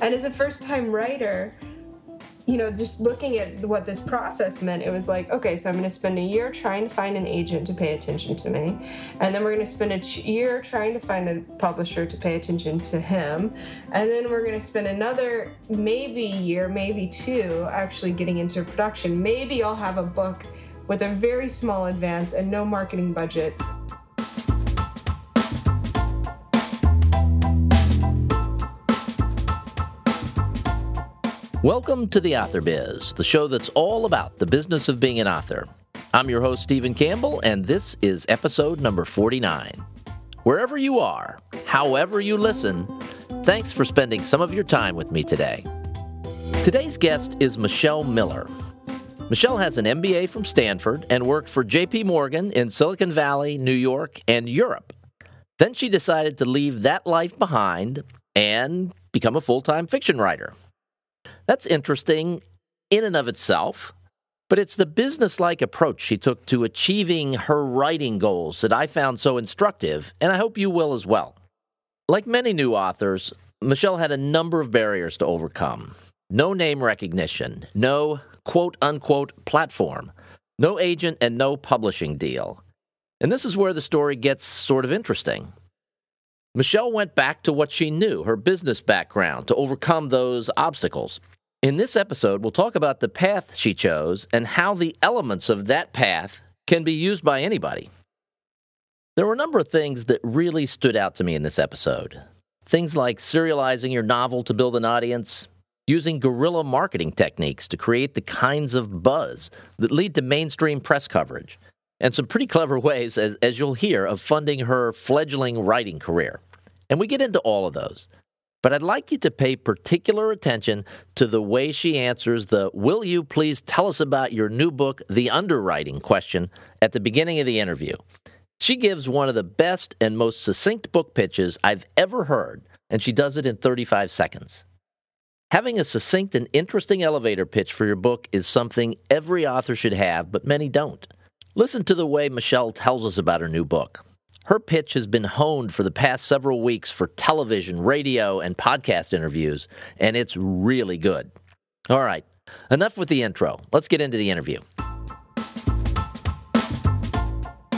And as a first time writer, you know, just looking at what this process meant, it was like, okay, so I'm going to spend a year trying to find an agent to pay attention to me. And then we're going to spend a year trying to find a publisher to pay attention to him. And then we're going to spend another maybe year, maybe two, actually getting into production. Maybe I'll have a book with a very small advance and no marketing budget. Welcome to the Author Biz, the show that's all about the business of being an author. I'm your host, Stephen Campbell, and this is episode number 49. Wherever you are, however you listen, thanks for spending some of your time with me today. Today's guest is Michelle Miller. Michelle has an MBA from Stanford and worked for JP Morgan in Silicon Valley, New York, and Europe. Then she decided to leave that life behind and become a full time fiction writer. That's interesting in and of itself, but it's the business-like approach she took to achieving her writing goals that I found so instructive, and I hope you will as well. Like many new authors, Michelle had a number of barriers to overcome. No name recognition, no quote unquote platform, no agent, and no publishing deal. And this is where the story gets sort of interesting. Michelle went back to what she knew, her business background, to overcome those obstacles. In this episode, we'll talk about the path she chose and how the elements of that path can be used by anybody. There were a number of things that really stood out to me in this episode. Things like serializing your novel to build an audience, using guerrilla marketing techniques to create the kinds of buzz that lead to mainstream press coverage, and some pretty clever ways, as, as you'll hear, of funding her fledgling writing career. And we get into all of those. But I'd like you to pay particular attention to the way she answers the Will you please tell us about your new book, The Underwriting question, at the beginning of the interview. She gives one of the best and most succinct book pitches I've ever heard, and she does it in 35 seconds. Having a succinct and interesting elevator pitch for your book is something every author should have, but many don't. Listen to the way Michelle tells us about her new book. Her pitch has been honed for the past several weeks for television, radio, and podcast interviews, and it's really good. All right, enough with the intro. Let's get into the interview.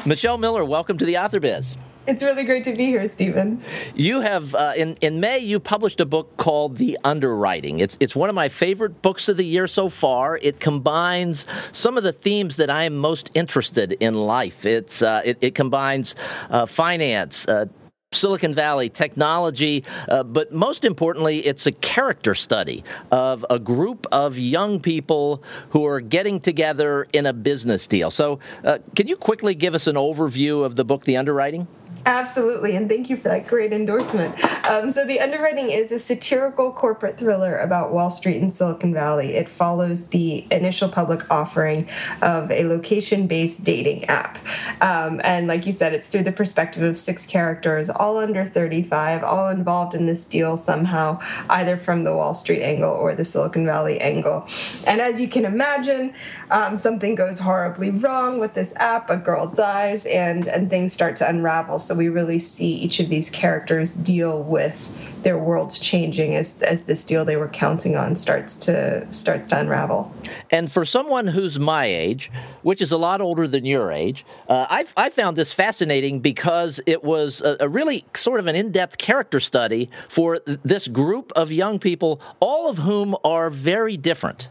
Michelle Miller, welcome to the Author Biz. It's really great to be here, Stephen. You have uh, in in May you published a book called The Underwriting. It's it's one of my favorite books of the year so far. It combines some of the themes that I am most interested in life. It's uh, it, it, combines uh, finance, uh, Silicon Valley technology, uh, but most importantly, it's a character study of a group of young people who are getting together in a business deal. So, uh, can you quickly give us an overview of the book, The Underwriting? Absolutely, and thank you for that great endorsement. Um, so, The Underwriting is a satirical corporate thriller about Wall Street and Silicon Valley. It follows the initial public offering of a location based dating app. Um, and, like you said, it's through the perspective of six characters, all under 35, all involved in this deal somehow, either from the Wall Street angle or the Silicon Valley angle. And as you can imagine, um, something goes horribly wrong with this app, a girl dies, and, and things start to unravel. So we really see each of these characters deal with their worlds changing as as this deal they were counting on starts to starts to unravel. And for someone who's my age, which is a lot older than your age, uh, I I found this fascinating because it was a, a really sort of an in depth character study for this group of young people, all of whom are very different.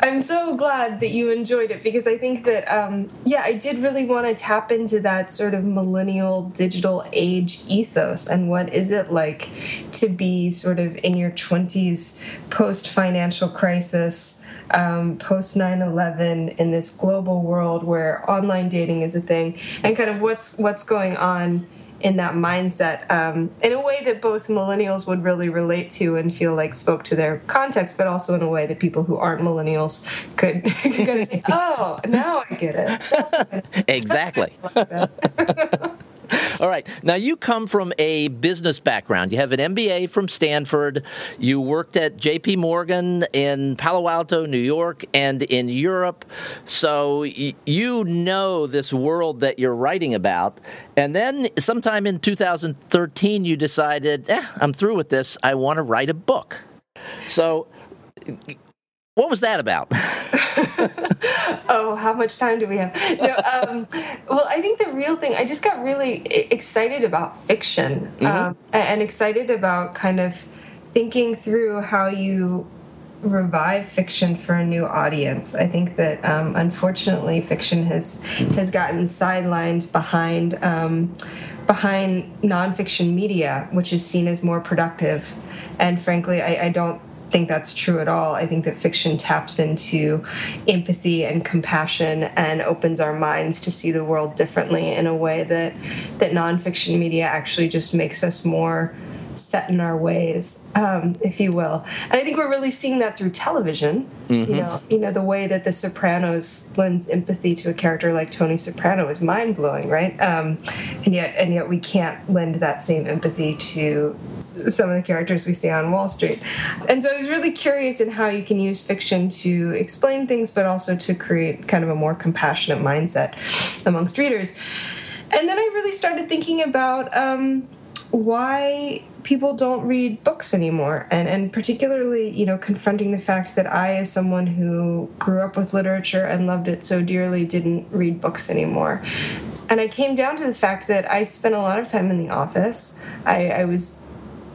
I'm so glad that you enjoyed it because I think that, um, yeah, I did really want to tap into that sort of millennial digital age ethos and what is it like to be sort of in your 20s post financial crisis, um, post 9 11 in this global world where online dating is a thing and kind of what's what's going on in that mindset um, in a way that both millennials would really relate to and feel like spoke to their context, but also in a way that people who aren't millennials could, could kind of say, "Oh, now I get it." exactly. All right. Now, you come from a business background. You have an MBA from Stanford. You worked at JP Morgan in Palo Alto, New York, and in Europe. So you know this world that you're writing about. And then sometime in 2013, you decided, eh, I'm through with this. I want to write a book. So, what was that about? oh, how much time do we have? No, um, well, I think the real thing, I just got really excited about fiction mm-hmm. um, and excited about kind of thinking through how you revive fiction for a new audience. I think that um, unfortunately, fiction has has gotten sidelined behind um, behind nonfiction media, which is seen as more productive. And frankly, I, I don't think that's true at all. I think that fiction taps into empathy and compassion and opens our minds to see the world differently in a way that that nonfiction media actually just makes us more set in our ways, um, if you will. And I think we're really seeing that through television. Mm-hmm. You know, you know the way that The Sopranos lends empathy to a character like Tony Soprano is mind blowing, right? Um, and yet, and yet we can't lend that same empathy to some of the characters we see on Wall Street. And so I was really curious in how you can use fiction to explain things, but also to create kind of a more compassionate mindset amongst readers. And then I really started thinking about um, why people don't read books anymore and and particularly you know confronting the fact that i as someone who grew up with literature and loved it so dearly didn't read books anymore and i came down to the fact that i spent a lot of time in the office i, I was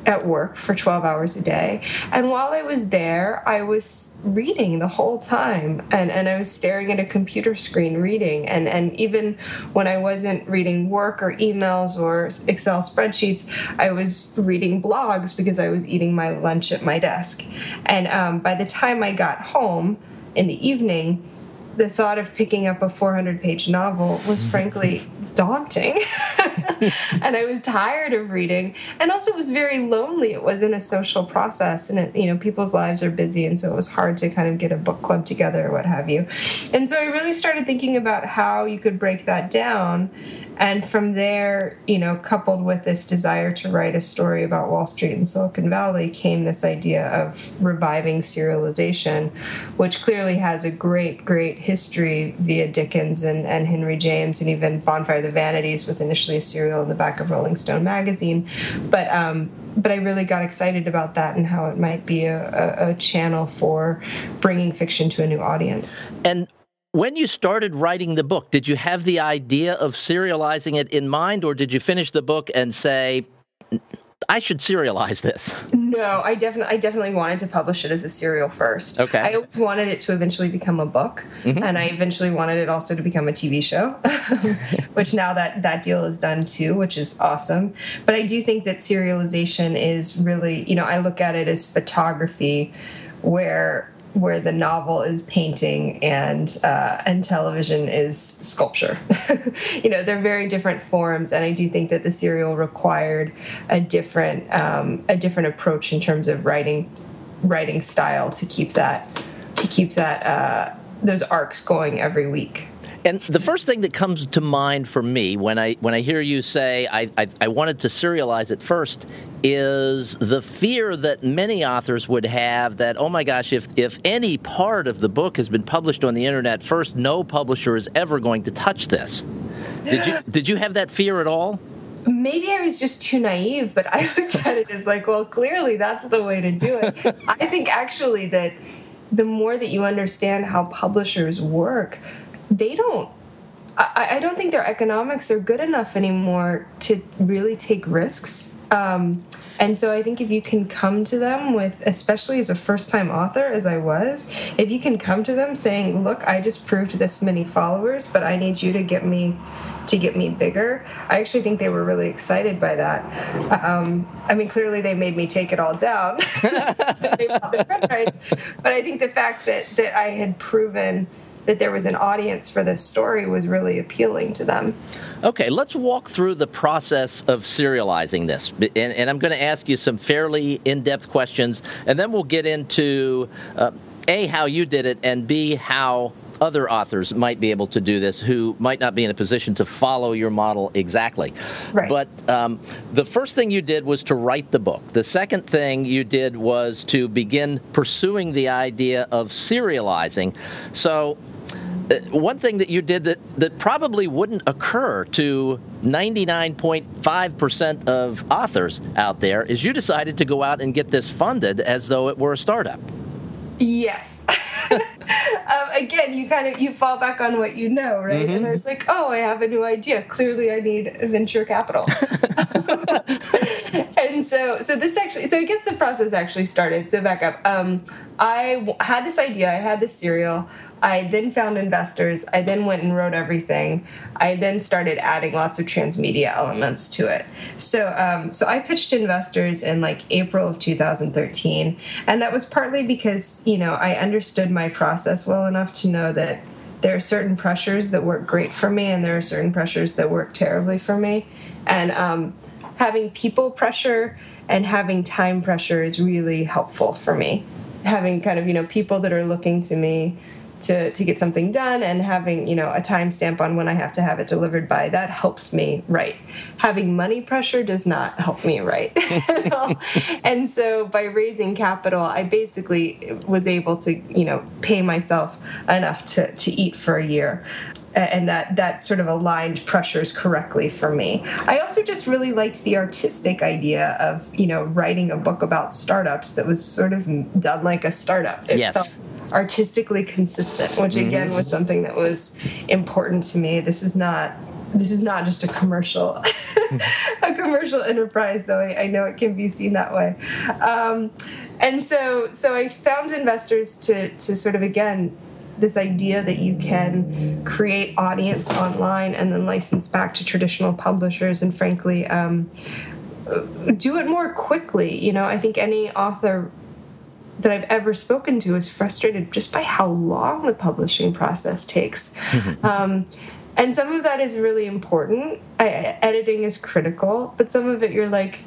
at work for 12 hours a day. And while I was there, I was reading the whole time and, and I was staring at a computer screen reading. And, and even when I wasn't reading work or emails or Excel spreadsheets, I was reading blogs because I was eating my lunch at my desk. And um, by the time I got home in the evening, the thought of picking up a 400 page novel was frankly daunting. and I was tired of reading. And also, it was very lonely. It wasn't a social process. And, it, you know, people's lives are busy. And so it was hard to kind of get a book club together or what have you. And so I really started thinking about how you could break that down and from there, you know, coupled with this desire to write a story about Wall Street and Silicon Valley, came this idea of reviving serialization, which clearly has a great, great history via Dickens and, and Henry James, and even Bonfire of the Vanities was initially a serial in the back of Rolling Stone magazine. But um, but I really got excited about that and how it might be a, a, a, channel for bringing fiction to a new audience. And when you started writing the book, did you have the idea of serializing it in mind, or did you finish the book and say, I should serialize this? No, I definitely, I definitely wanted to publish it as a serial first. Okay. I always wanted it to eventually become a book, mm-hmm. and I eventually wanted it also to become a TV show, which now that that deal is done too, which is awesome. But I do think that serialization is really, you know, I look at it as photography, where where the novel is painting and uh, and television is sculpture. you know, they're very different forms, and I do think that the serial required a different um, a different approach in terms of writing writing style to keep that to keep that uh, those arcs going every week. And the first thing that comes to mind for me when I when I hear you say I, I, I, wanted to serialize it first is the fear that many authors would have that oh my gosh if if any part of the book has been published on the internet first no publisher is ever going to touch this. Did you did you have that fear at all? maybe I was just too naive, but I looked at it as like, well, clearly that's the way to do it. I think actually that the more that you understand how publishers work, they don't I, I, don't think their economics are good enough anymore to really take risks. Um, and so I think if you can come to them with, especially as a first time author, as I was, if you can come to them saying, look, I just proved this many followers, but I need you to get me to get me bigger. I actually think they were really excited by that. Um, I mean, clearly they made me take it all down. but I think the fact that that I had proven that there was an audience for this story was really appealing to them. Okay, let's walk through the process of serializing this. And, and I'm going to ask you some fairly in depth questions, and then we'll get into uh, A, how you did it, and B, how other authors might be able to do this who might not be in a position to follow your model exactly. Right. But um, the first thing you did was to write the book. The second thing you did was to begin pursuing the idea of serializing. So one thing that you did that, that probably wouldn't occur to 99.5% of authors out there is you decided to go out and get this funded as though it were a startup. Yes. um, again, you kind of you fall back on what you know, right? Mm-hmm. And it's like, oh, I have a new idea. Clearly, I need venture capital. and so, so this actually, so I guess the process actually started. So back up. Um, I had this idea. I had this serial. I then found investors. I then went and wrote everything. I then started adding lots of transmedia elements to it. So, um, so I pitched investors in like April of 2013, and that was partly because you know I understood my process well enough to know that there are certain pressures that work great for me, and there are certain pressures that work terribly for me, and um, having people pressure and having time pressure is really helpful for me. Having kind of you know people that are looking to me to, to get something done and having you know a timestamp on when I have to have it delivered by that helps me write. Having money pressure does not help me write. and so by raising capital, I basically was able to you know pay myself enough to, to eat for a year and that that sort of aligned pressures correctly for me. I also just really liked the artistic idea of you know writing a book about startups that was sort of done like a startup. It yes. felt artistically consistent, which mm-hmm. again was something that was important to me. This is not this is not just a commercial a commercial enterprise though I, I, know it can be seen that way um, and so so i found investors to to sort of again this idea that you can create audience online and then license back to traditional publishers and frankly um, do it more quickly you know i think any author that I've ever spoken to is frustrated just by how long the publishing process takes. um, and some of that is really important. I, editing is critical, but some of it you're like,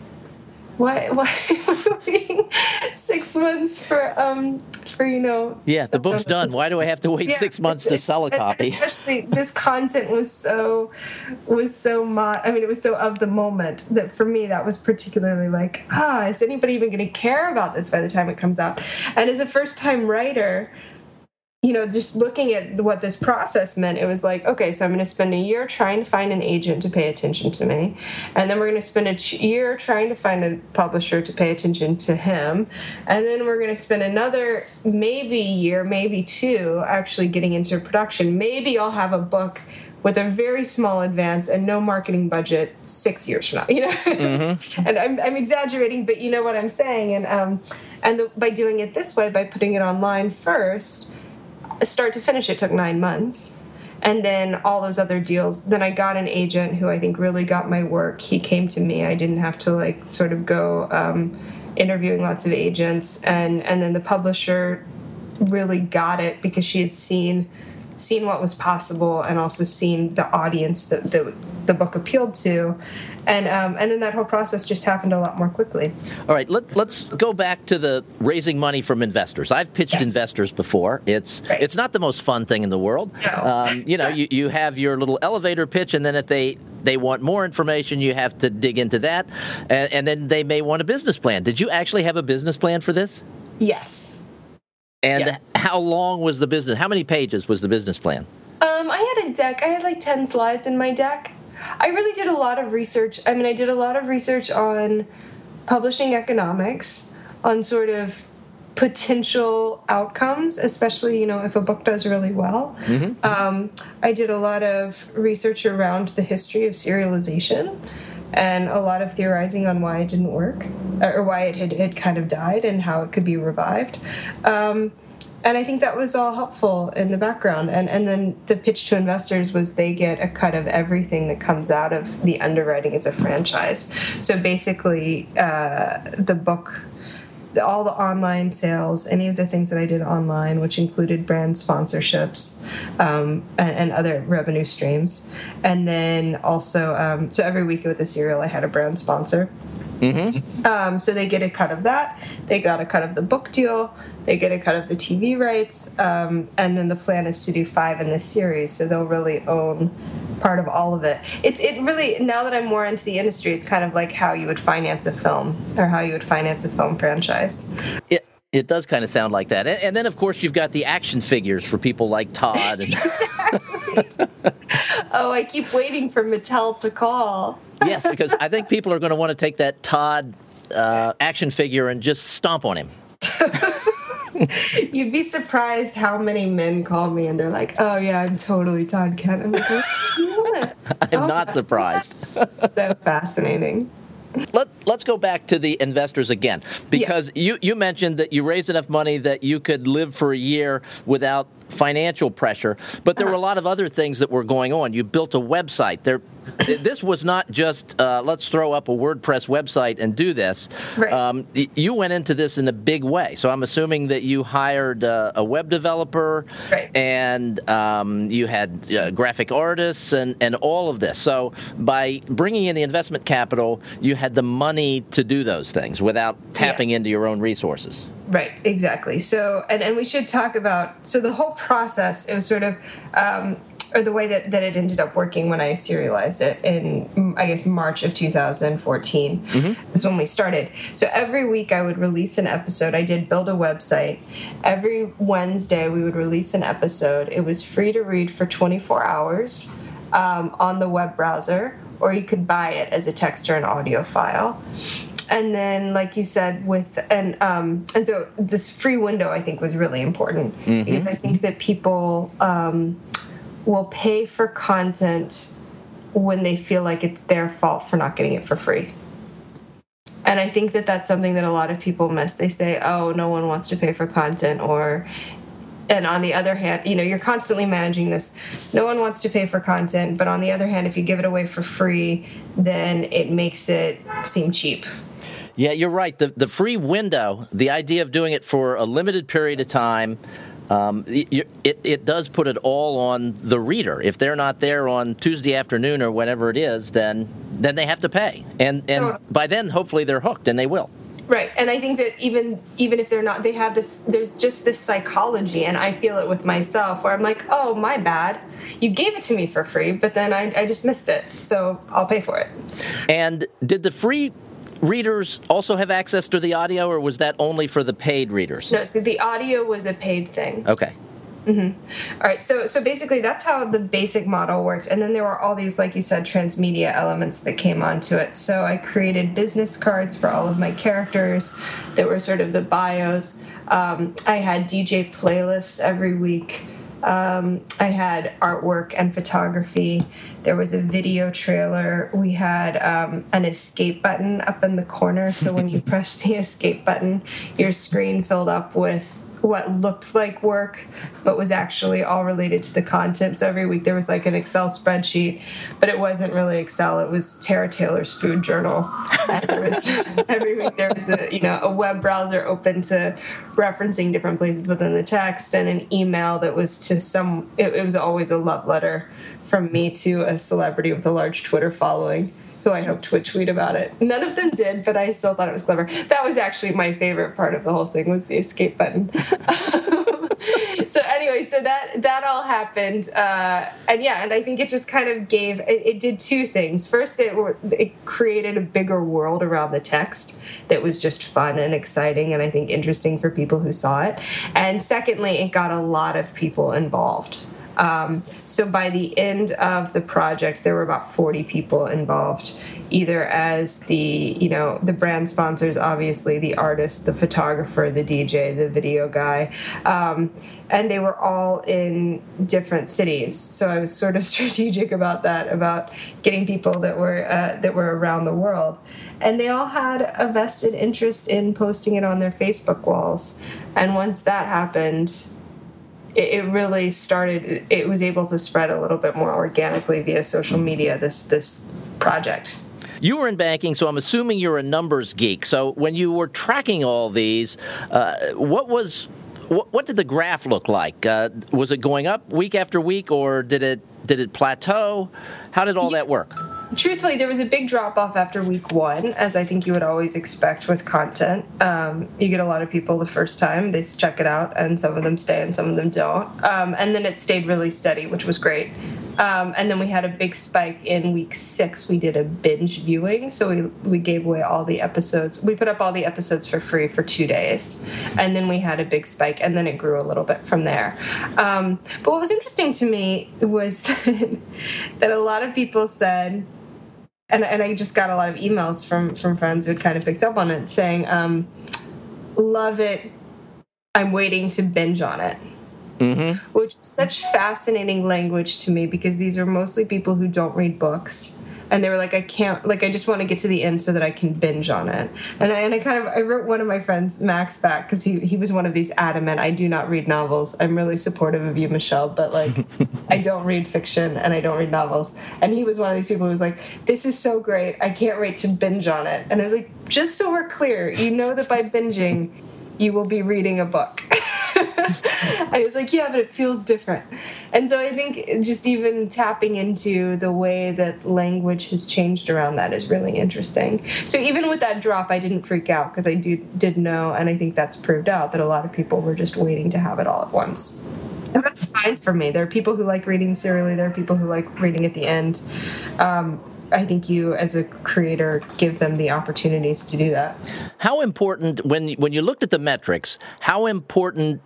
why why waiting six months for um for you know yeah the book's done. why do i have to wait yeah, six months to sell a copy? especially this content was so was so mo- i mean it was so of the moment that for me that was particularly like ah is anybody even going to care about this by the time it comes out? And as a first time writer you know, just looking at what this process meant, it was like, okay, so I'm going to spend a year trying to find an agent to pay attention to me. And then we're going to spend a year trying to find a publisher to pay attention to him. And then we're going to spend another maybe year, maybe two, actually getting into production. Maybe I'll have a book with a very small advance and no marketing budget six years from now, you know? Mm-hmm. and I'm, I'm exaggerating, but you know what I'm saying. And, um, and the, by doing it this way, by putting it online first, start to finish, it took nine months. And then all those other deals. Then I got an agent who I think really got my work. He came to me. I didn't have to like sort of go um, interviewing lots of agents. And and then the publisher really got it because she had seen seen what was possible and also seen the audience that the, the book appealed to and um, and then that whole process just happened a lot more quickly. All right, let, us go back to the raising money from investors. I've pitched yes. investors before. It's right. it's not the most fun thing in the world. No. Um, you know, you, you have your little elevator pitch, and then if they they want more information, you have to dig into that, and, and then they may want a business plan. Did you actually have a business plan for this? Yes. And yes. how long was the business? How many pages was the business plan? Um, I had a deck. I had like ten slides in my deck I really did a lot of research. I mean, I did a lot of research on publishing economics, on sort of potential outcomes, especially you know if a book does really well. Mm-hmm. Um, I did a lot of research around the history of serialization and a lot of theorizing on why it didn't work or why it had, had kind of died and how it could be revived. Um, and I think that was all helpful in the background. And and then the pitch to investors was they get a cut of everything that comes out of the underwriting as a franchise. So basically, uh, the book. All the online sales, any of the things that I did online, which included brand sponsorships um, and, and, other revenue streams, and then also, um, so every week with the serial, I had a brand sponsor, Mm-hmm. Um, so they get a cut of that. They got a cut of the book deal. They get a cut of the TV rights. Um, and then the plan is to do five in this series. So they'll really own part of all of it. It's it really now that I'm more into the industry, it's kind of like how you would finance a film or how you would finance a film franchise. It it does kind of sound like that. And, and then of course you've got the action figures for people like Todd. And... oh, I keep waiting for Mattel to call. yes, because I think people are going to want to take that Todd uh, action figure and just stomp on him. You'd be surprised how many men call me and they're like, "Oh yeah, I'm totally Todd Kent." I'm like, I'm oh, not surprised. so fascinating. Let, let's go back to the investors again because yeah. you, you mentioned that you raised enough money that you could live for a year without financial pressure, but there uh-huh. were a lot of other things that were going on. You built a website. There, this was not just uh, let's throw up a WordPress website and do this. Right. Um, you went into this in a big way. So I'm assuming that you hired uh, a web developer right. and um, you had uh, graphic artists and, and all of this. So by bringing in the investment capital, you had the money to do those things without tapping yeah. into your own resources. Right, exactly. So, and, and we should talk about so the whole process. It was sort of, um, or the way that, that it ended up working when I serialized it in, I guess, March of 2014 mm-hmm. is when we started. So every week I would release an episode. I did build a website. Every Wednesday we would release an episode. It was free to read for 24 hours um, on the web browser, or you could buy it as a text or an audio file and then like you said with and um and so this free window i think was really important. Mm-hmm. because i think that people um will pay for content when they feel like it's their fault for not getting it for free. And i think that that's something that a lot of people miss. They say oh no one wants to pay for content or and on the other hand you know you're constantly managing this. No one wants to pay for content but on the other hand if you give it away for free then it makes it seem cheap yeah, you're right. The the free window, the idea of doing it for a limited period of time, um, it, it, it, does put it all on the reader. If they're not there on Tuesday afternoon or whatever it is, then then they have to pay, and and by then hopefully they're hooked, and they will. Right, and I think that even even if they're not, they have this. There's just this psychology, and I feel it with myself, where I'm like, oh, my bad. You gave it to me for free, but then I, I just missed it, so I'll pay for it. And did the free readers also have access to the audio, or was that only for the paid readers? No, so the audio was a paid thing. Okay. Mm-hmm. All right, so so basically that's how the basic model worked, and then there were all these, like you said, transmedia elements that came onto it. So I created business cards for all of my characters that were sort of the bios. Um, I had DJ playlists every week. Um, I had artwork and photography. There was a video trailer. We had um, an escape button up in the corner. So when you press the escape button, your screen filled up with what looked like work but was actually all related to the content so every week there was like an excel spreadsheet but it wasn't really excel it was tara taylor's food journal. Was, every week there was a you know a web browser open to referencing different places within the text and an email that was to some it, it was always a love letter from me to a celebrity with a large Twitter following who I hoped would tweet about it. None of them did, but I still thought it was clever. That was actually my favorite part of the whole thing was the escape button. so anyway, so that that all happened, uh, and yeah, and I think it just kind of gave it, it did two things. First, it it created a bigger world around the text that was just fun and exciting, and I think interesting for people who saw it. And secondly, it got a lot of people involved. Um, so by the end of the project, there were about 40 people involved, either as the you know the brand sponsors, obviously the artist, the photographer, the DJ, the video guy, um, and they were all in different cities. So I was sort of strategic about that, about getting people that were uh, that were around the world, and they all had a vested interest in posting it on their Facebook walls. And once that happened, it, really started it was able to spread a little bit more organically via social media this this project you were in banking, so I'm assuming you're a numbers geek. So when you were tracking all these, uh, what was what, what, did the graph look like? Uh, was it going up week after week, or did it did it plateau? How did all yeah. that work? Truthfully, there was a big drop off after week one, as I think you would always expect with content. Um, you get a lot of people the first time, they check it out, and some of them stay and some of them don't. Um, and then it stayed really steady, which was great. Um, and then we had a big spike in week six. We did a binge viewing, so we we gave away all the episodes. We put up all the episodes for free for two days, and then we had a big spike, and then it grew a little bit from there. Um, but what was interesting to me was that, that a lot of people said, and and I just got a lot of emails from from friends who kind of picked up on it, saying, um, "Love it." I'm waiting to binge on it mm-hmm. which such fascinating language to me because these are mostly people who don't read books and they were like i can't like i just want to get to the end so that i can binge on it. And i, and I kind of i wrote one of my friends max back because he, he was one of these adamant i do not read novels. I'm really supportive of you michelle but like i don't read fiction and i don't read novels. And he was one of these people who was like this is so great. I can't wait to binge on it. And i was like just so we're clear you know that by binging you will be reading a book I was like, yeah, but it feels different. And so I think just even tapping into the way that language has changed around that is really interesting. So even with that drop, I didn't freak out because I do, did know, and I think that's proved out that a lot of people were just waiting to have it all at once. And that's fine for me. There are people who like reading serially. There are people who like reading at the end. Um, I think you, as a creator, give them the opportunities to do that. How important when when you looked at the metrics? How important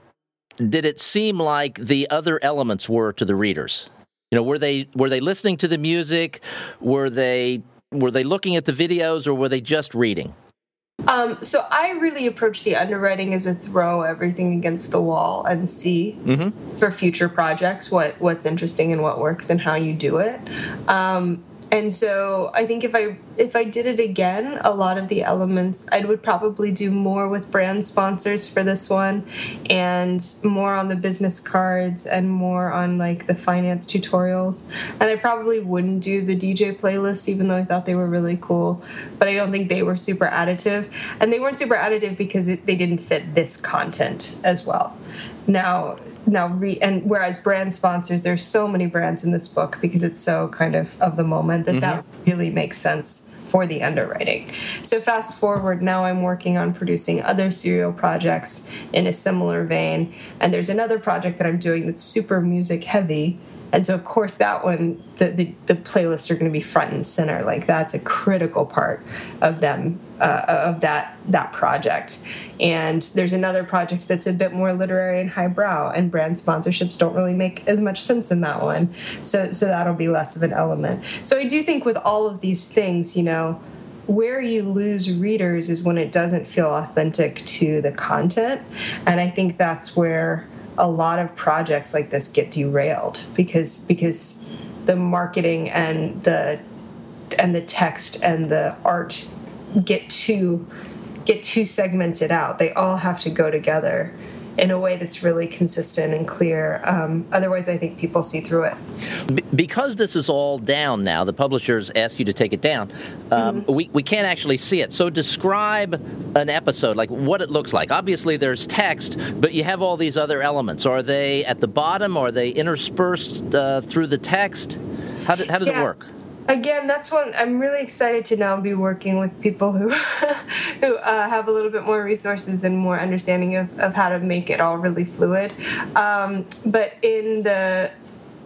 did it seem like the other elements were to the readers? You know, were they were they listening to the music? Were they were they looking at the videos, or were they just reading? Um, so I really approach the underwriting as a throw everything against the wall and see mm-hmm. for future projects what what's interesting and what works and how you do it. Um, and so i think if i if i did it again a lot of the elements i would probably do more with brand sponsors for this one and more on the business cards and more on like the finance tutorials. And i probably wouldn't do the dj playlists even though i thought they were really cool. But i don't think they were super additive. And they weren't super additive because it, they didn't fit this content as well. Now now re- and whereas brand sponsors there's so many brands in this book because it's so kind of of the moment that mm-hmm. that really makes sense for the underwriting. So fast forward now I'm working on producing other serial projects in a similar vein and there's another project that I'm doing that's super music heavy and so of course that one the, the, the playlists are going to be front and center. Like that's a critical part of them uh, of that that project. And there's another project that's a bit more literary and highbrow and brand sponsorships don't really make as much sense in that one. So so that'll be less of an element. So i do think with all of these things you know where you lose readers is when it doesn't feel authentic to the content. And i think that's where a lot of projects like this get derailed because because the marketing and the and the text and the art get too get too segmented out. They all have to go together in a way that's really consistent and clear. Um, otherwise, I think people see through it. Because this is all down now, the publishers ask you to take it down. Um, mm-hmm. we, we can't actually see it. So, describe an episode, like what it looks like. Obviously, there's text, but you have all these other elements. Are they at the bottom? Are they interspersed uh, through the text? How, do, how does it work? Again that's one i'm really excited to now be working with people who who uh, have a little bit more resources and more understanding of, of how to make it all really fluid. Um, but in the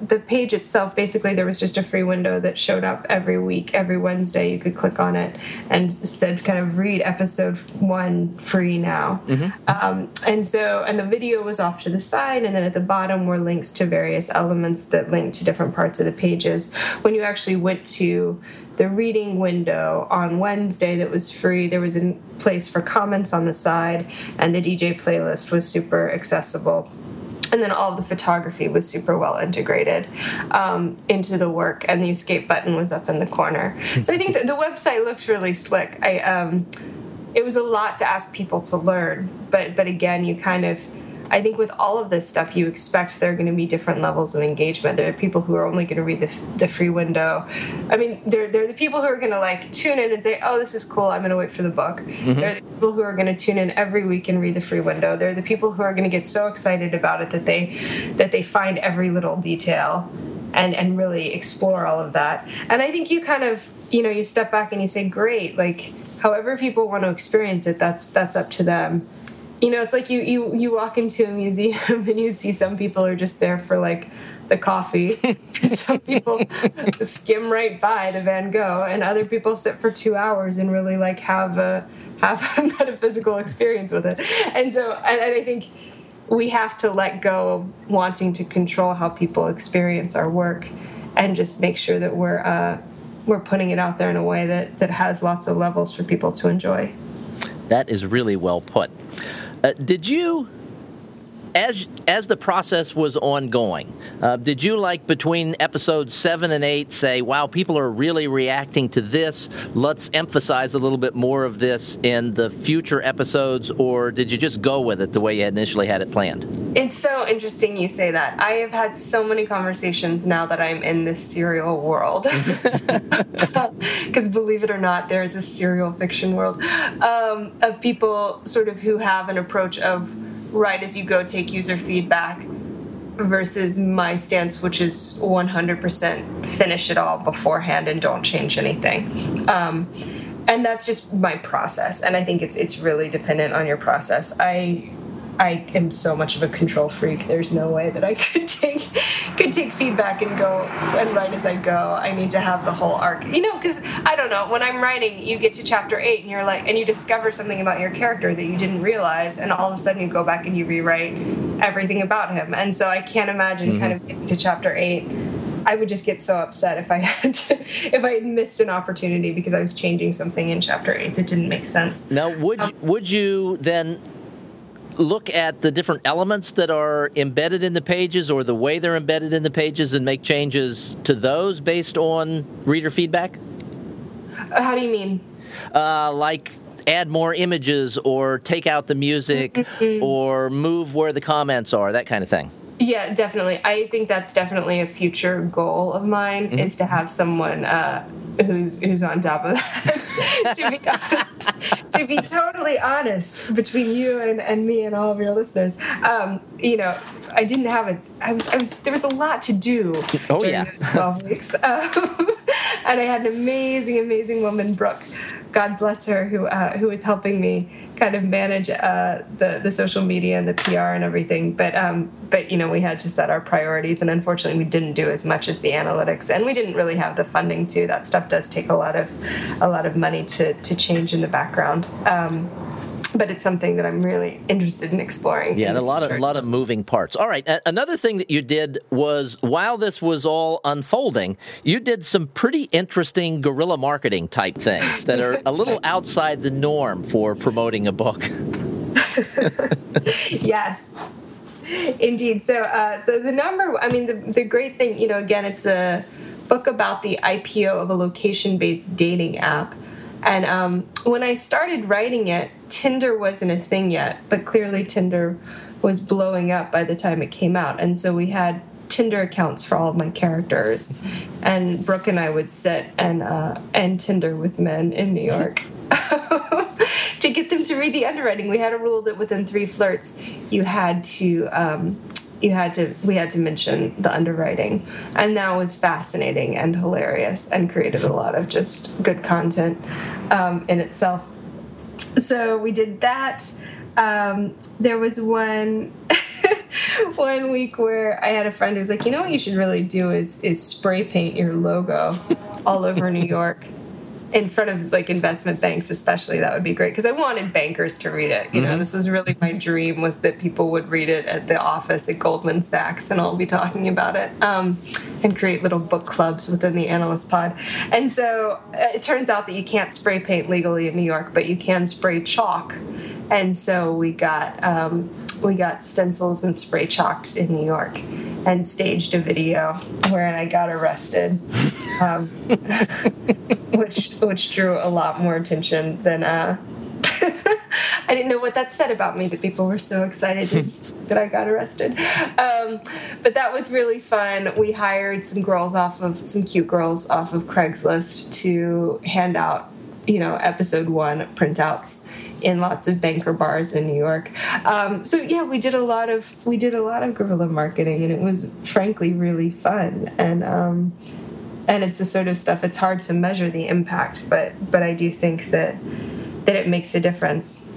the page itself, basically, there was just a free window that showed up every week, every Wednesday. You could click on it and said, kind of read episode one free now. Mm-hmm. Um, and so, and the video was off to the side, and then at the bottom were links to various elements that linked to different parts of the pages. When you actually went to the reading window on Wednesday that was free. There was a place for comments on the side, and the DJ playlist was super accessible and then all of the photography was super well integrated um, into the work and the escape button was up in the corner. So i think the website looked really slick. I um, it was a lot to ask people to learn but but again you kind of I think with all of this stuff, you expect there are going to be different levels of engagement. There are people who are only going to read the, the free window. I mean, there, there are the people who are going to like tune in and say, oh, this is cool. I'm going to wait for the book. Mm-hmm. There are the people who are going to tune in every week and read the free window. There are the people who are going to get so excited about it that they that they find every little detail and and really explore all of that. And I think you kind of you know you step back and you say, great, like however people want to experience it, that's that's up to them. You know, it's like you you you walk into a museum and you see some people are just there for like the coffee. some people skim right by the Van Gogh, and other people sit for two hours and really like have a have a metaphysical experience with it. And so, and, and I think we have to let go of wanting to control how people experience our work and just make sure that we're uh, we're putting it out there in a way that that has lots of levels for people to enjoy. That is really well put. Uh, did you as as the process was ongoing, uh, did you like between episodes seven and eight say, "Wow, people are really reacting to this. Let's emphasize a little bit more of this in the future episodes," or did you just go with it the way you initially had it planned? It's so interesting you say that. I have had so many conversations now that I'm in this serial world, because believe it or not, there is a serial fiction world um, of people sort of who have an approach of write as you go, take user feedback versus my stance, which is 100% finish it all beforehand and don't change anything. Um, and that's just my process, and I think it's it's really dependent on your process. I I am so much of a control freak. There's no way that I could take could take feedback and go and write as I go. I need to have the whole arc. You know, because I don't know. When I'm writing, you get to chapter eight and you're like, and you discover something about your character that you didn't realize, and all of a sudden you go back and you rewrite everything about him. And so I can't imagine mm-hmm. kind of getting to chapter eight. I would just get so upset if I had to, if I had missed an opportunity because I was changing something in chapter eight that didn't make sense. Now, would um, would you then look at the different elements that are embedded in the pages or the way they're embedded in the pages and make changes to those based on reader feedback? Uh, how do you mean? Uh, like add more images or take out the music mm-hmm. or move where the comments are, that kind of thing. Yeah, definitely. I think that's definitely a future goal of mine mm-hmm. is to have someone uh, who's who's on top of that. to, be, to be totally honest, between you and, and me and all of your listeners, um, you know, I didn't have a. I was. I was. There was a lot to do. Oh yeah. Twelve weeks, um, and I had an amazing, amazing woman, Brooke. God bless her, who uh, helping me kind of manage uh, the the social media and the PR and everything. But um, but you know we had to set our priorities, and unfortunately we didn't do as much as the analytics, and we didn't really have the funding to. That stuff does take a lot of a lot of money to to change in the background. Um, but it's something that I'm really interested in exploring. Yeah, and a lot of a lot of moving parts. All right, another thing that you did was while this was all unfolding, you did some pretty interesting guerrilla marketing type things that are a little outside the norm for promoting a book. yes. Indeed. So, uh, so the number. I mean, the the great thing, you know, again, it's a book about the IPO of a location-based dating app and um, when I started writing it, Tinder wasn't a thing yet, but clearly Tinder was blowing up by the time it came out. And so we had Tinder accounts for all of my characters. And Brooke and I would sit and uh, and Tinder with men in New York. to get them to read the underwriting, we had a rule that within three flirts, you had to um, you had to we had to mention the underwriting. And that was fascinating and hilarious and created a lot of just good content um, in itself. So we did that. Um, there was one one week where I had a friend who was like, you know what you should really do is is spray paint your logo all over New York in front of like investment banks especially that would be great because i wanted bankers to read it you mm-hmm. know this was really my dream was that people would read it at the office at goldman sachs and i'll be talking about it um, and create little book clubs within the analyst pod and so uh, it turns out that you can't spray paint legally in new york but you can spray chalk and so we got um, we got stencils and spray chalked in new york and staged a video wherein I got arrested, um, which which drew a lot more attention than. Uh, I didn't know what that said about me that people were so excited that I got arrested. Um, but that was really fun. We hired some girls off of some cute girls off of Craigslist to hand out, you know, episode one printouts in lots of banker bars in New York. Um, so yeah, we did a lot of we did a lot of guerrilla marketing, and it was frankly really fun. And um, and it's the sort of stuff it's hard to measure the impact, but but I do think that that it makes a difference.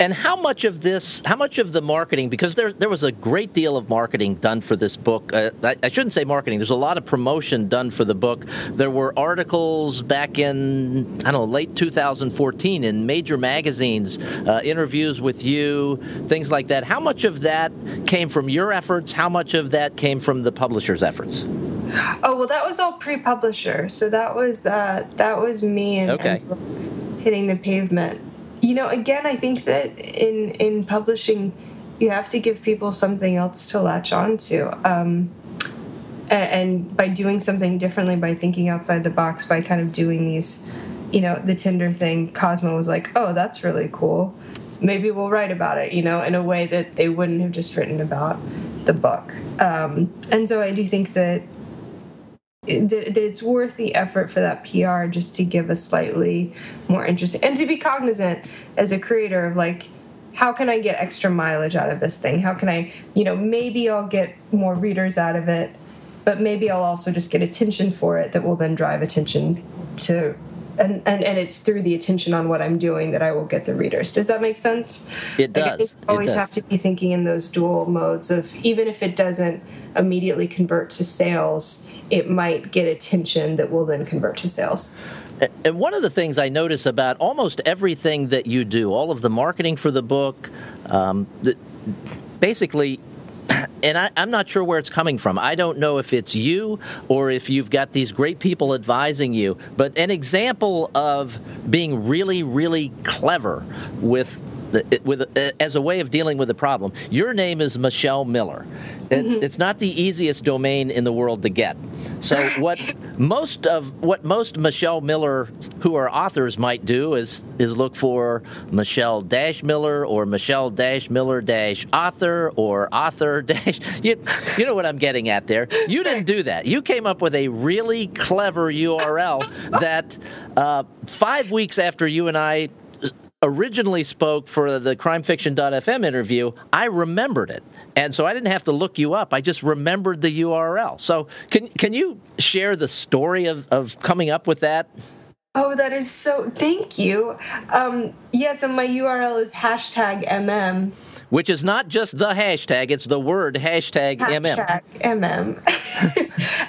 And how much of this, how much of the marketing, because there, there was a great deal of marketing done for this book. Uh, I, I, shouldn't say marketing, there's a lot of promotion done for the book. There were articles back in, I don't know, late 2014 in major magazines, uh, interviews with you, things like that. How much of that came from your efforts? How much of that came from the publisher's efforts? Oh well, that was all pre-publisher, so that was uh, that was me and, okay. and hitting the pavement you know again i think that in in publishing you have to give people something else to latch on to um, and, by doing something differently by thinking outside the box by kind of doing these you know the tinder thing cosmo was like oh that's really cool. Maybe we'll write about it you know in a way that they wouldn't have just written about the book. Um, and so i do think that that, it's worth the effort for that PR just to give a slightly more interesting and to be cognizant as a creator of like how can I get extra mileage out of this thing? How can I, you know, maybe I'll get more readers out of it, but maybe I'll also just get attention for it that will then drive attention to and, and and it's through the attention on what I'm doing that I will get the readers. Does that make sense? It does. Like I always does. have to be thinking in those dual modes of even if it doesn't immediately convert to sales, it might get attention that will then convert to sales. And one of the things I notice about almost everything that you do, all of the marketing for the book, um, the, basically, and I, am not sure where it's coming from. I don't know if it's you or if you've got these great people advising you, but an example of being really, really clever with with uh, as a way of dealing with the problem. Your name is Michelle Miller. It's mm-hmm. it's not the easiest domain in the world to get. So what most of what most Michelle Miller who are authors might do is is look for Michelle Dash Miller or Michelle Dash Miller Dash author or author dash you, you know what I'm getting at there. You didn't do that. You came up with a really clever URL that uh, five weeks after you and I originally spoke for the crimefiction.fm interview, I remembered it. And so I didn't have to look you up. I just remembered the URL. So can can you share the story of, of coming up with that? Oh, that is so. Thank you. Um, yeah, so my URL is hashtag MM which is not just the hashtag, it's the word hashtag, hashtag MM.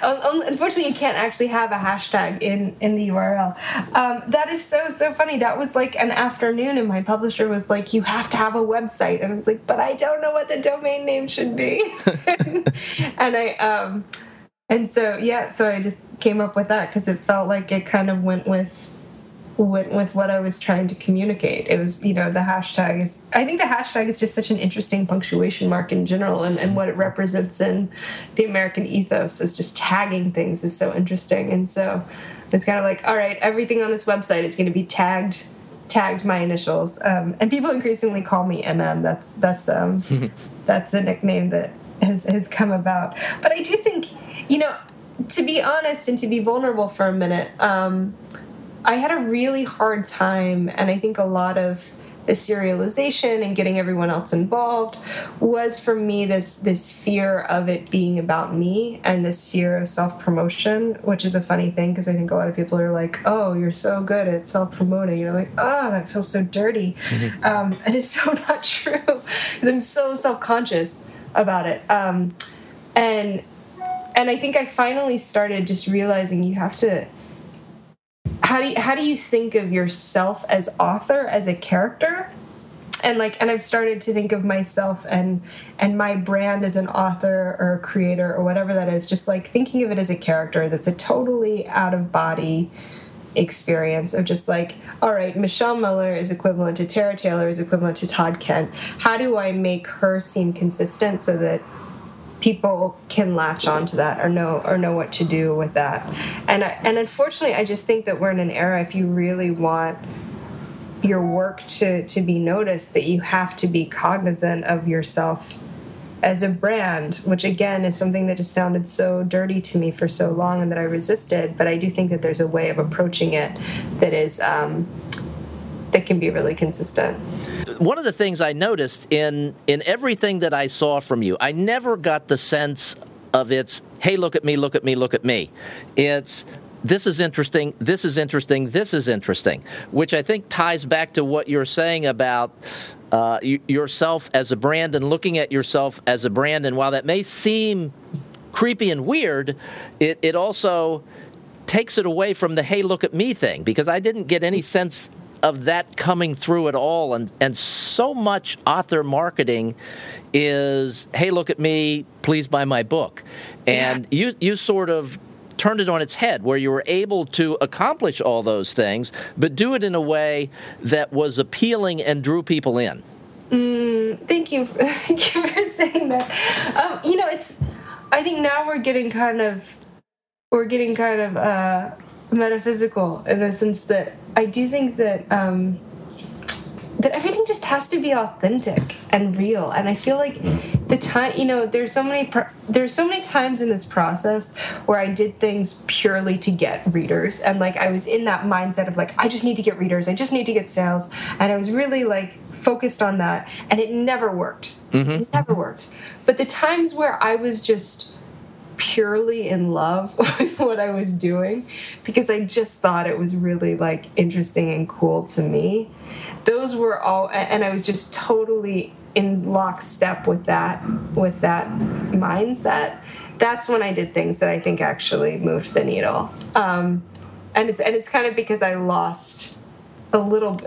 MM. Unfortunately, you can't actually have a hashtag in, in the URL. Um, that is so, so funny. That was like an afternoon, and my publisher was like, You have to have a website. And I was like, But I don't know what the domain name should be. and I, um, and so, yeah, so I just came up with that because it felt like it kind of went with went with what I was trying to communicate. It was, you know, the hashtag is, I think the hashtag is just such an interesting punctuation mark in general, and, and what it represents in the American ethos is just tagging things is so interesting. And so it's kind of like, all right, everything on this website is going to be tagged tagged my initials um, and people increasingly call me mm that's that's um, that's a nickname that has has come about but i do think you know to be honest and to be vulnerable for a minute um, I had a really hard time, and I think a lot of the serialization and getting everyone else involved was for me this this fear of it being about me and this fear of self promotion, which is a funny thing because I think a lot of people are like, "Oh, you're so good at self promoting," you're like, "Oh, that feels so dirty," mm-hmm. um, and it's so not true because I'm so self conscious about it, um, and and I think I finally started just realizing you have to how do you, how do you think of yourself as author as a character? And like and i've started to think of myself and and my brand as an author or a creator or whatever that is just like thinking of it as a character that's a totally out of body experience of just like all right michelle miller is equivalent to tara taylor is equivalent to todd kent. How do i make her seem consistent so that people can latch onto that or know or know what to do with that. And I, and unfortunately, I just think that we're in an era if you really want your work to to be noticed that you have to be cognizant of yourself as a brand, which again is something that just sounded so dirty to me for so long and that I resisted. But I do think that there's a way of approaching it that is um, that can be really consistent. One of the things I noticed in in everything that I saw from you, I never got the sense of it's hey look at me look at me look at me it's this is interesting, this is interesting, this is interesting, which I think ties back to what you're saying about uh, yourself as a brand and looking at yourself as a brand. And while that may seem creepy and weird, it, it also takes it away from the hey, look at me thing because I didn't get any sense of that coming through at all and and so much author marketing is hey look at me please buy my book and yeah. you you sort of turned it on its head where you were able to accomplish all those things, but do it in a way that was appealing and drew people in. Mm, thank you. thank you for saying that. Um, you know, it's, I think now we're getting kind of, we're getting kind of uh, metaphysical in the sense that I do think that, um, that everything just has to be authentic and real. And I feel like the time you know there's so many there's so many times in this process where i did things purely to get readers. And like i was in that mindset of like i just need to get readers. I just need to get sales. And i was really like focused on that. And it never worked. Mm-hmm. it never worked. But the times where i was just purely in love with what i was doing because i just thought it was really like interesting and cool to me. Those were all and i was just totally in lockstep with that with that mindset. That's when i did things that i think actually moved the needle. Um, and it's and it's kind of because i lost a little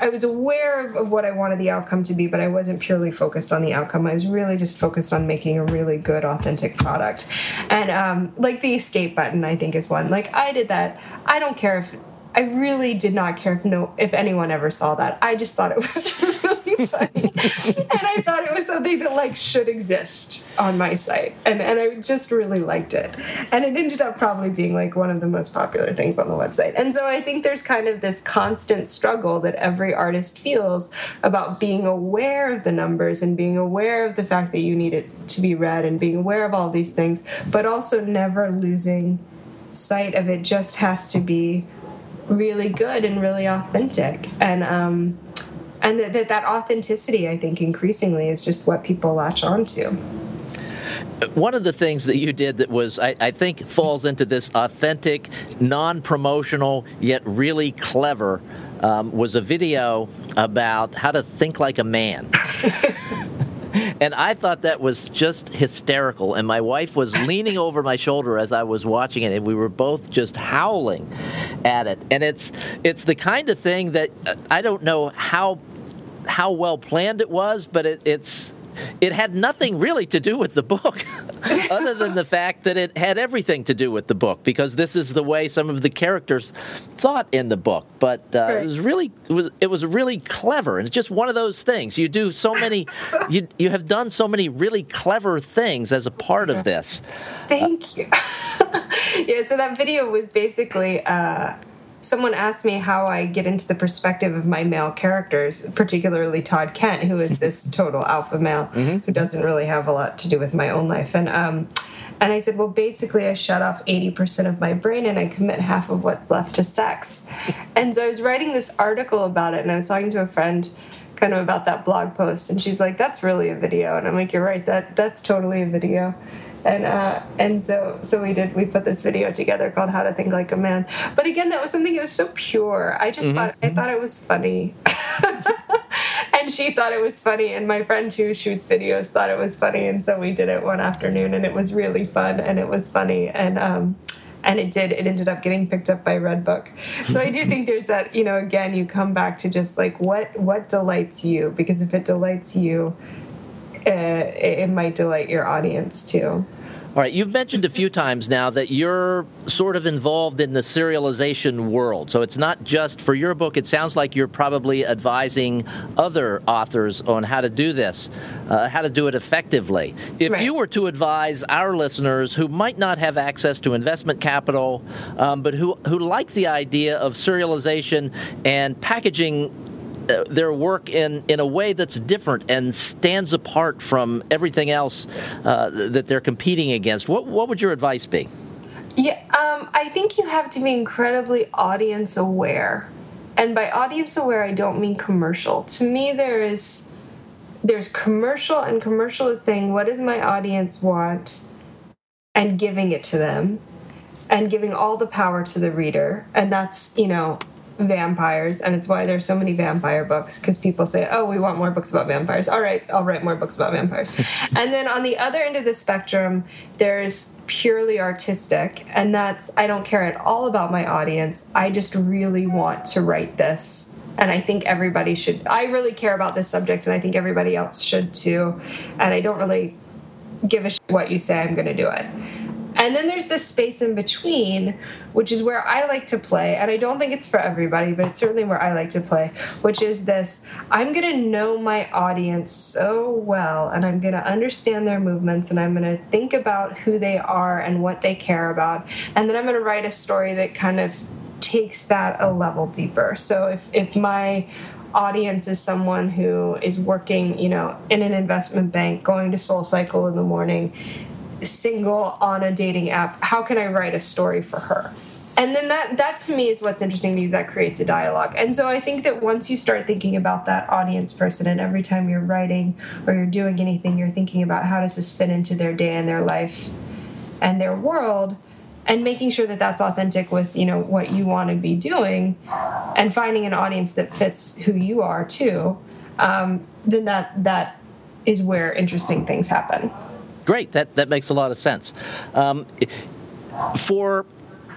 i was aware of, of, what i wanted the outcome to be but i wasn't purely focused on the outcome. I was really just focused on making a really good authentic product. And um, like the escape button i think is one. Like i did that. I don't care if I really did not care if no if anyone ever saw that. I just thought it was really funny, and I thought it was something that like should exist on my site, and and I just really liked it, and it ended up probably being like one of the most popular things on the website. And so I think there's kind of this constant struggle that every artist feels about being aware of the numbers and being aware of the fact that you need it to be read and being aware of all these things, but also never losing sight of it just has to be really good and really authentic and um, and that, that that authenticity i think increasingly is just what people latch onto one of the things that you did that was, I, I think, falls into this authentic, non promotional, yet really clever, um, was a video about how to think like a man. and I thought that was just hysterical. And my wife was leaning over my shoulder as I was watching it, and we were both just howling at it. And it's it's the kind of thing that uh, I don't know how how well planned it was, but it, it's it had nothing really to do with the book, other than the fact that it had everything to do with the book because this is the way some of the characters thought in the book. But uh, right. it was really it was it was really clever, and it's just one of those things. You do so many, you you have done so many really clever things as a part of this. Thank you. yeah, so that video was basically. Uh, someone asked me how I get into the perspective of my male characters, particularly Todd Kent, who is this total alpha male mm-hmm. who doesn't really have a lot to do with my own life. And um, and I said, well, basically, I shut off 80% of my brain and I commit half of what's left to sex. and so I was writing this article about it, and I was talking to a friend kind of about that blog post, and she's like, that's really a video. And I'm like, you're right, that that's totally a video and uh, and so so we did we put this video together called How to Think Like a Man. But again, that was something that was so pure. I just mm-hmm. thought I thought it was funny. and she thought it was funny and my friend who shoots videos thought it was funny and so we did it one afternoon and it was really fun and it was funny and um and it did it ended up getting picked up by redbook so i do think there's that you know again you come back to just like what what delights you because if it delights you uh, it, might delight your audience too all right, you've mentioned a few times now that you're sort of involved in the serialization world. So it's not just for your book, it sounds like you're probably advising other authors on how to do this, uh, how to do it effectively. If right. you were to advise our listeners who might not have access to investment capital, um, but who, who like the idea of serialization and packaging their work in, in a way that's different and stands apart from everything else uh, that they're competing against. What, what would your advice be? Yeah, um, I think you have to be incredibly audience aware and by audience aware, I don't mean commercial. To me, there is there's commercial, and commercial is saying what does my audience want, and giving it to them, and giving all the power to the reader, and that's you know vampires and it's why there's so many vampire books because people say oh we want more books about vampires. All right i'll write more books about vampires. And then on the other end of the spectrum there's purely artistic and that's i don't care at all about my audience. I just really want to write this and i think everybody should i really care about this subject and i think everybody else should too. And i don't really give a shit what you say i'm going to do it and then there's this space in between, which is where I like to play. And I don't think it's for everybody, but it's certainly where I like to play, which is this I'm going to know my audience so well, and I'm going to understand their movements, and I'm going to think about who they are and what they care about. And then I'm going to write a story that kind of takes that a level deeper. So if, if my audience is someone who is working, you know, in an investment bank, going to Soul Cycle in the morning, single on a dating app how can i write a story for her? And then that that to me is what's interesting because that creates a dialogue. And so i think that once you start thinking about that audience person and every time you're writing or you're doing anything you're thinking about how does this fit into their day and their life and their world and making sure that that's authentic with you know what you want to be doing and finding an audience that fits who you are too um, then that that is where interesting things happen Great, that, that makes a lot of sense. Um, for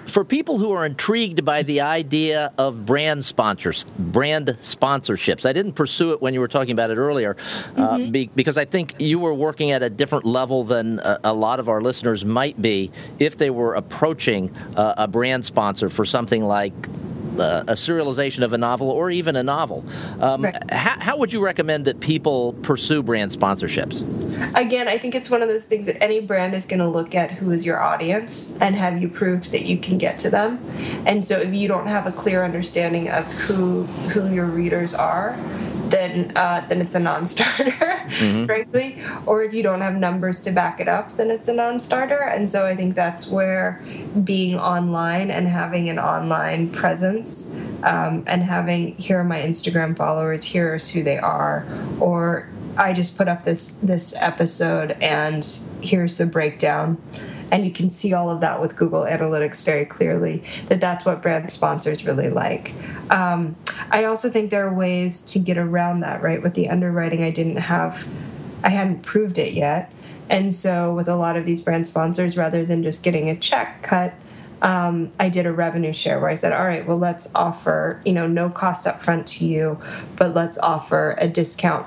for people who are intrigued by the idea of brand sponsors, brand sponsorships, I didn't pursue it when you were talking about it earlier, uh, mm-hmm. be, because I think you were working at a different level than a, a, lot of our listeners might be if they were approaching uh, a brand sponsor for something like uh, a serialization of a novel or even a novel. Um, right. how, how, would you recommend that people pursue brand sponsorships? Again, I think it's one of those things that any brand is going to look at who is your audience and have you proved that you can get to them. And so if you don't have a clear understanding of who who your readers are, then uh, then it's a non-starter, mm-hmm. frankly. Or if you don't have numbers to back it up, then it's a non-starter. And so I think that's where being online and having an online presence um, and having here are my Instagram followers, here's who they are, or I just put up this this episode and here's the breakdown and you can see all of that with Google Analytics very clearly that that's what brand sponsors really like. Um, I also think there are ways to get around that, right? With the underwriting, I didn't have, I hadn't proved it yet. And so, with a lot of these brand sponsors, rather than just getting a check cut, um, I did a revenue share where I said, all right, well, let's offer, you know, no cost up front to you, but let's offer a discount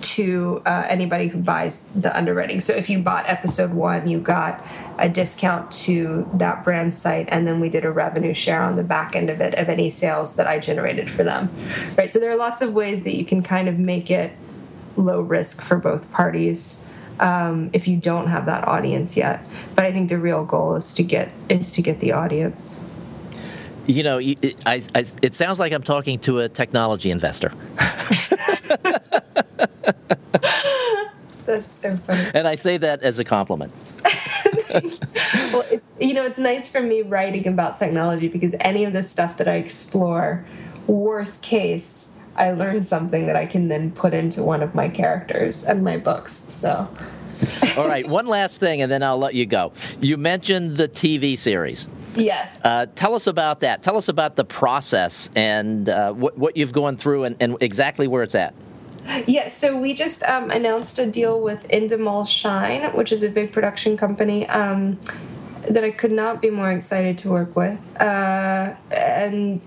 to uh, anybody who buys the underwriting. So if you bought episode one, you got a discount to that brand site, and then we did a revenue share on the back end of it of any sales that I generated for them. Right. So there are lots of ways that you can kind of make it low risk for both parties. Um, if you don't have that audience yet, but I think the real goal is to get is to get the audience. You know, I, I, it sounds like I'm talking to a technology investor. That's so funny. And I say that as a compliment. well, it's you know, it's nice for me writing about technology because any of the stuff that I explore, worst case, I learn something that I can then put into one of my characters and my books. So All right, one last thing and then I'll let you go. You mentioned the TV series. Yes. Uh, tell us about that. Tell us about the process and uh, what, what you've gone through and, and exactly where it's at. Yeah, so we just um, announced a deal with Endemol Shine, which is a big production company um, that I could not be more excited to work with. Uh, and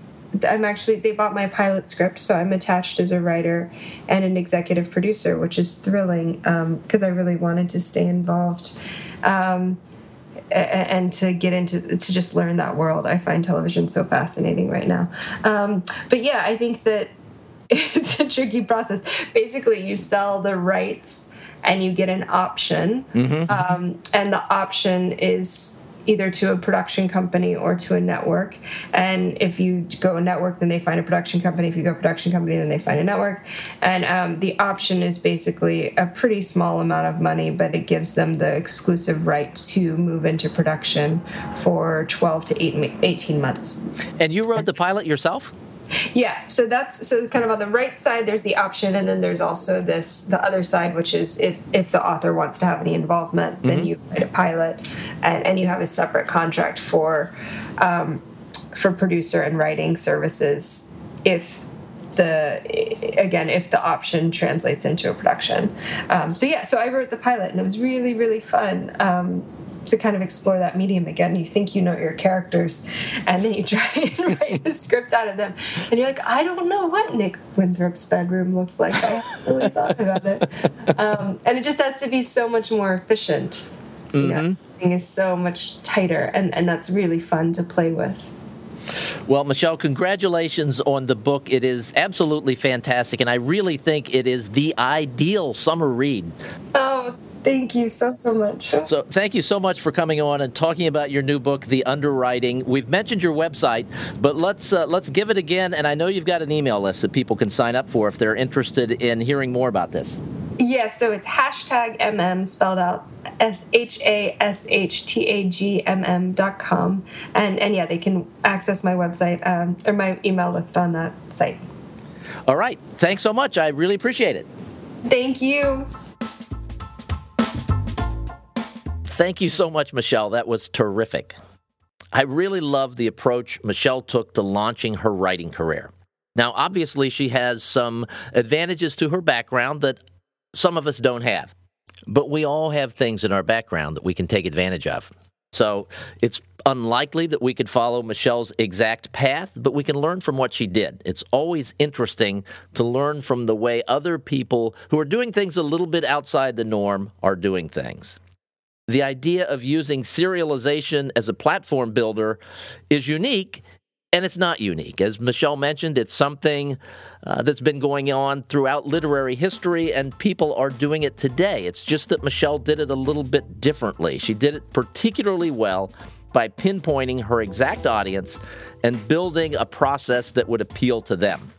I'm actually, they bought my pilot script, so I'm attached as a writer and an executive producer, which is thrilling because um, I really wanted to stay involved. Um, and to get into to just learn that world i find television so fascinating right now um, but yeah i think that it's a tricky process. Basically, you sell the rights and you get an option, mm-hmm. um, and the option is either to a production company or to a network. And if you go a network, then they find a production company. If you go a production company, then they find a network. And um, the option is basically a pretty small amount of money, but it gives them the exclusive right to move into production for 12 to 18 months. And you wrote the pilot yourself? Yeah, so that's so kind of on the right side. There's the option, and then there's also this the other side, which is if if the author wants to have any involvement, then mm-hmm. you write a pilot, and, and you have a separate contract for um, for producer and writing services if the again if the option translates into a production. Um, so yeah, so I wrote the pilot, and it was really really fun. Um, to kind of explore that medium again. You think you know your characters, and then you try and write the script out of them, and you're like, I don't know what Nick Winthrop's bedroom looks like. I haven't really thought about it, um, and it just has to be so much more efficient. You mm-hmm. know, thing is so much tighter, and and that's really fun to play with. Well, Michelle, congratulations on the book. It is absolutely fantastic, and I really think it is the ideal summer read. Oh, Thank you so, so much. So, thank you so much for coming on and talking about your new book, The Underwriting. We've mentioned your website, but let's uh, let's give it again. And I know you've got an email list that people can sign up for if they're interested in hearing more about this. Yes, so it's hashtag MM spelled out S H A S H T A G M M dot com. And, and yeah, they can access my website um, or my email list on that site. All right. Thanks so much. I really appreciate it. Thank you. Thank you so much, Michelle. That was terrific. I really love the approach Michelle took to launching her writing career. Now, obviously, she has some advantages to her background that some of us don't have, but we all have things in our background that we can take advantage of. So it's unlikely that we could follow Michelle's exact path, but we can learn from what she did. It's always interesting to learn from the way other people who are doing things a little bit outside the norm are doing things. The idea of using serialization as a platform builder is unique, and it's not unique. As Michelle mentioned, it's something uh, that's been going on throughout literary history, and people are doing it today. It's just that Michelle did it a little bit differently. She did it particularly well by pinpointing her exact audience and building a process that would appeal to them.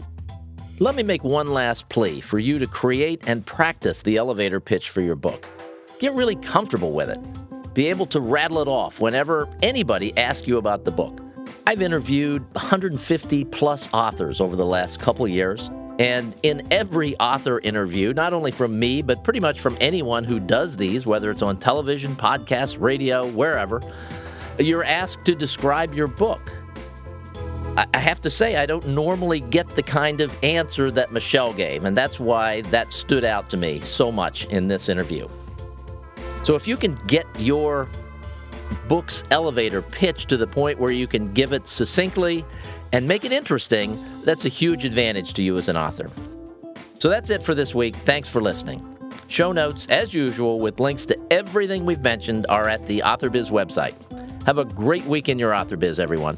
Let me make one last plea for you to create and practice the elevator pitch for your book. Get really comfortable with it. Be able to rattle it off whenever anybody asks you about the book. I've interviewed 150 plus authors over the last couple years, and in every author interview, not only from me, but pretty much from anyone who does these, whether it's on television, podcast, radio, wherever, you're asked to describe your book. I have to say, I don't normally get the kind of answer that Michelle gave, and that's why that stood out to me so much in this interview. So if you can get your book's elevator pitch to the point where you can give it succinctly and make it interesting, that's a huge advantage to you as an author. So that's it for this week. Thanks for listening. Show notes, as usual, with links to everything we've mentioned, are at the AuthorBiz website. Have a great week in your AuthorBiz, everyone.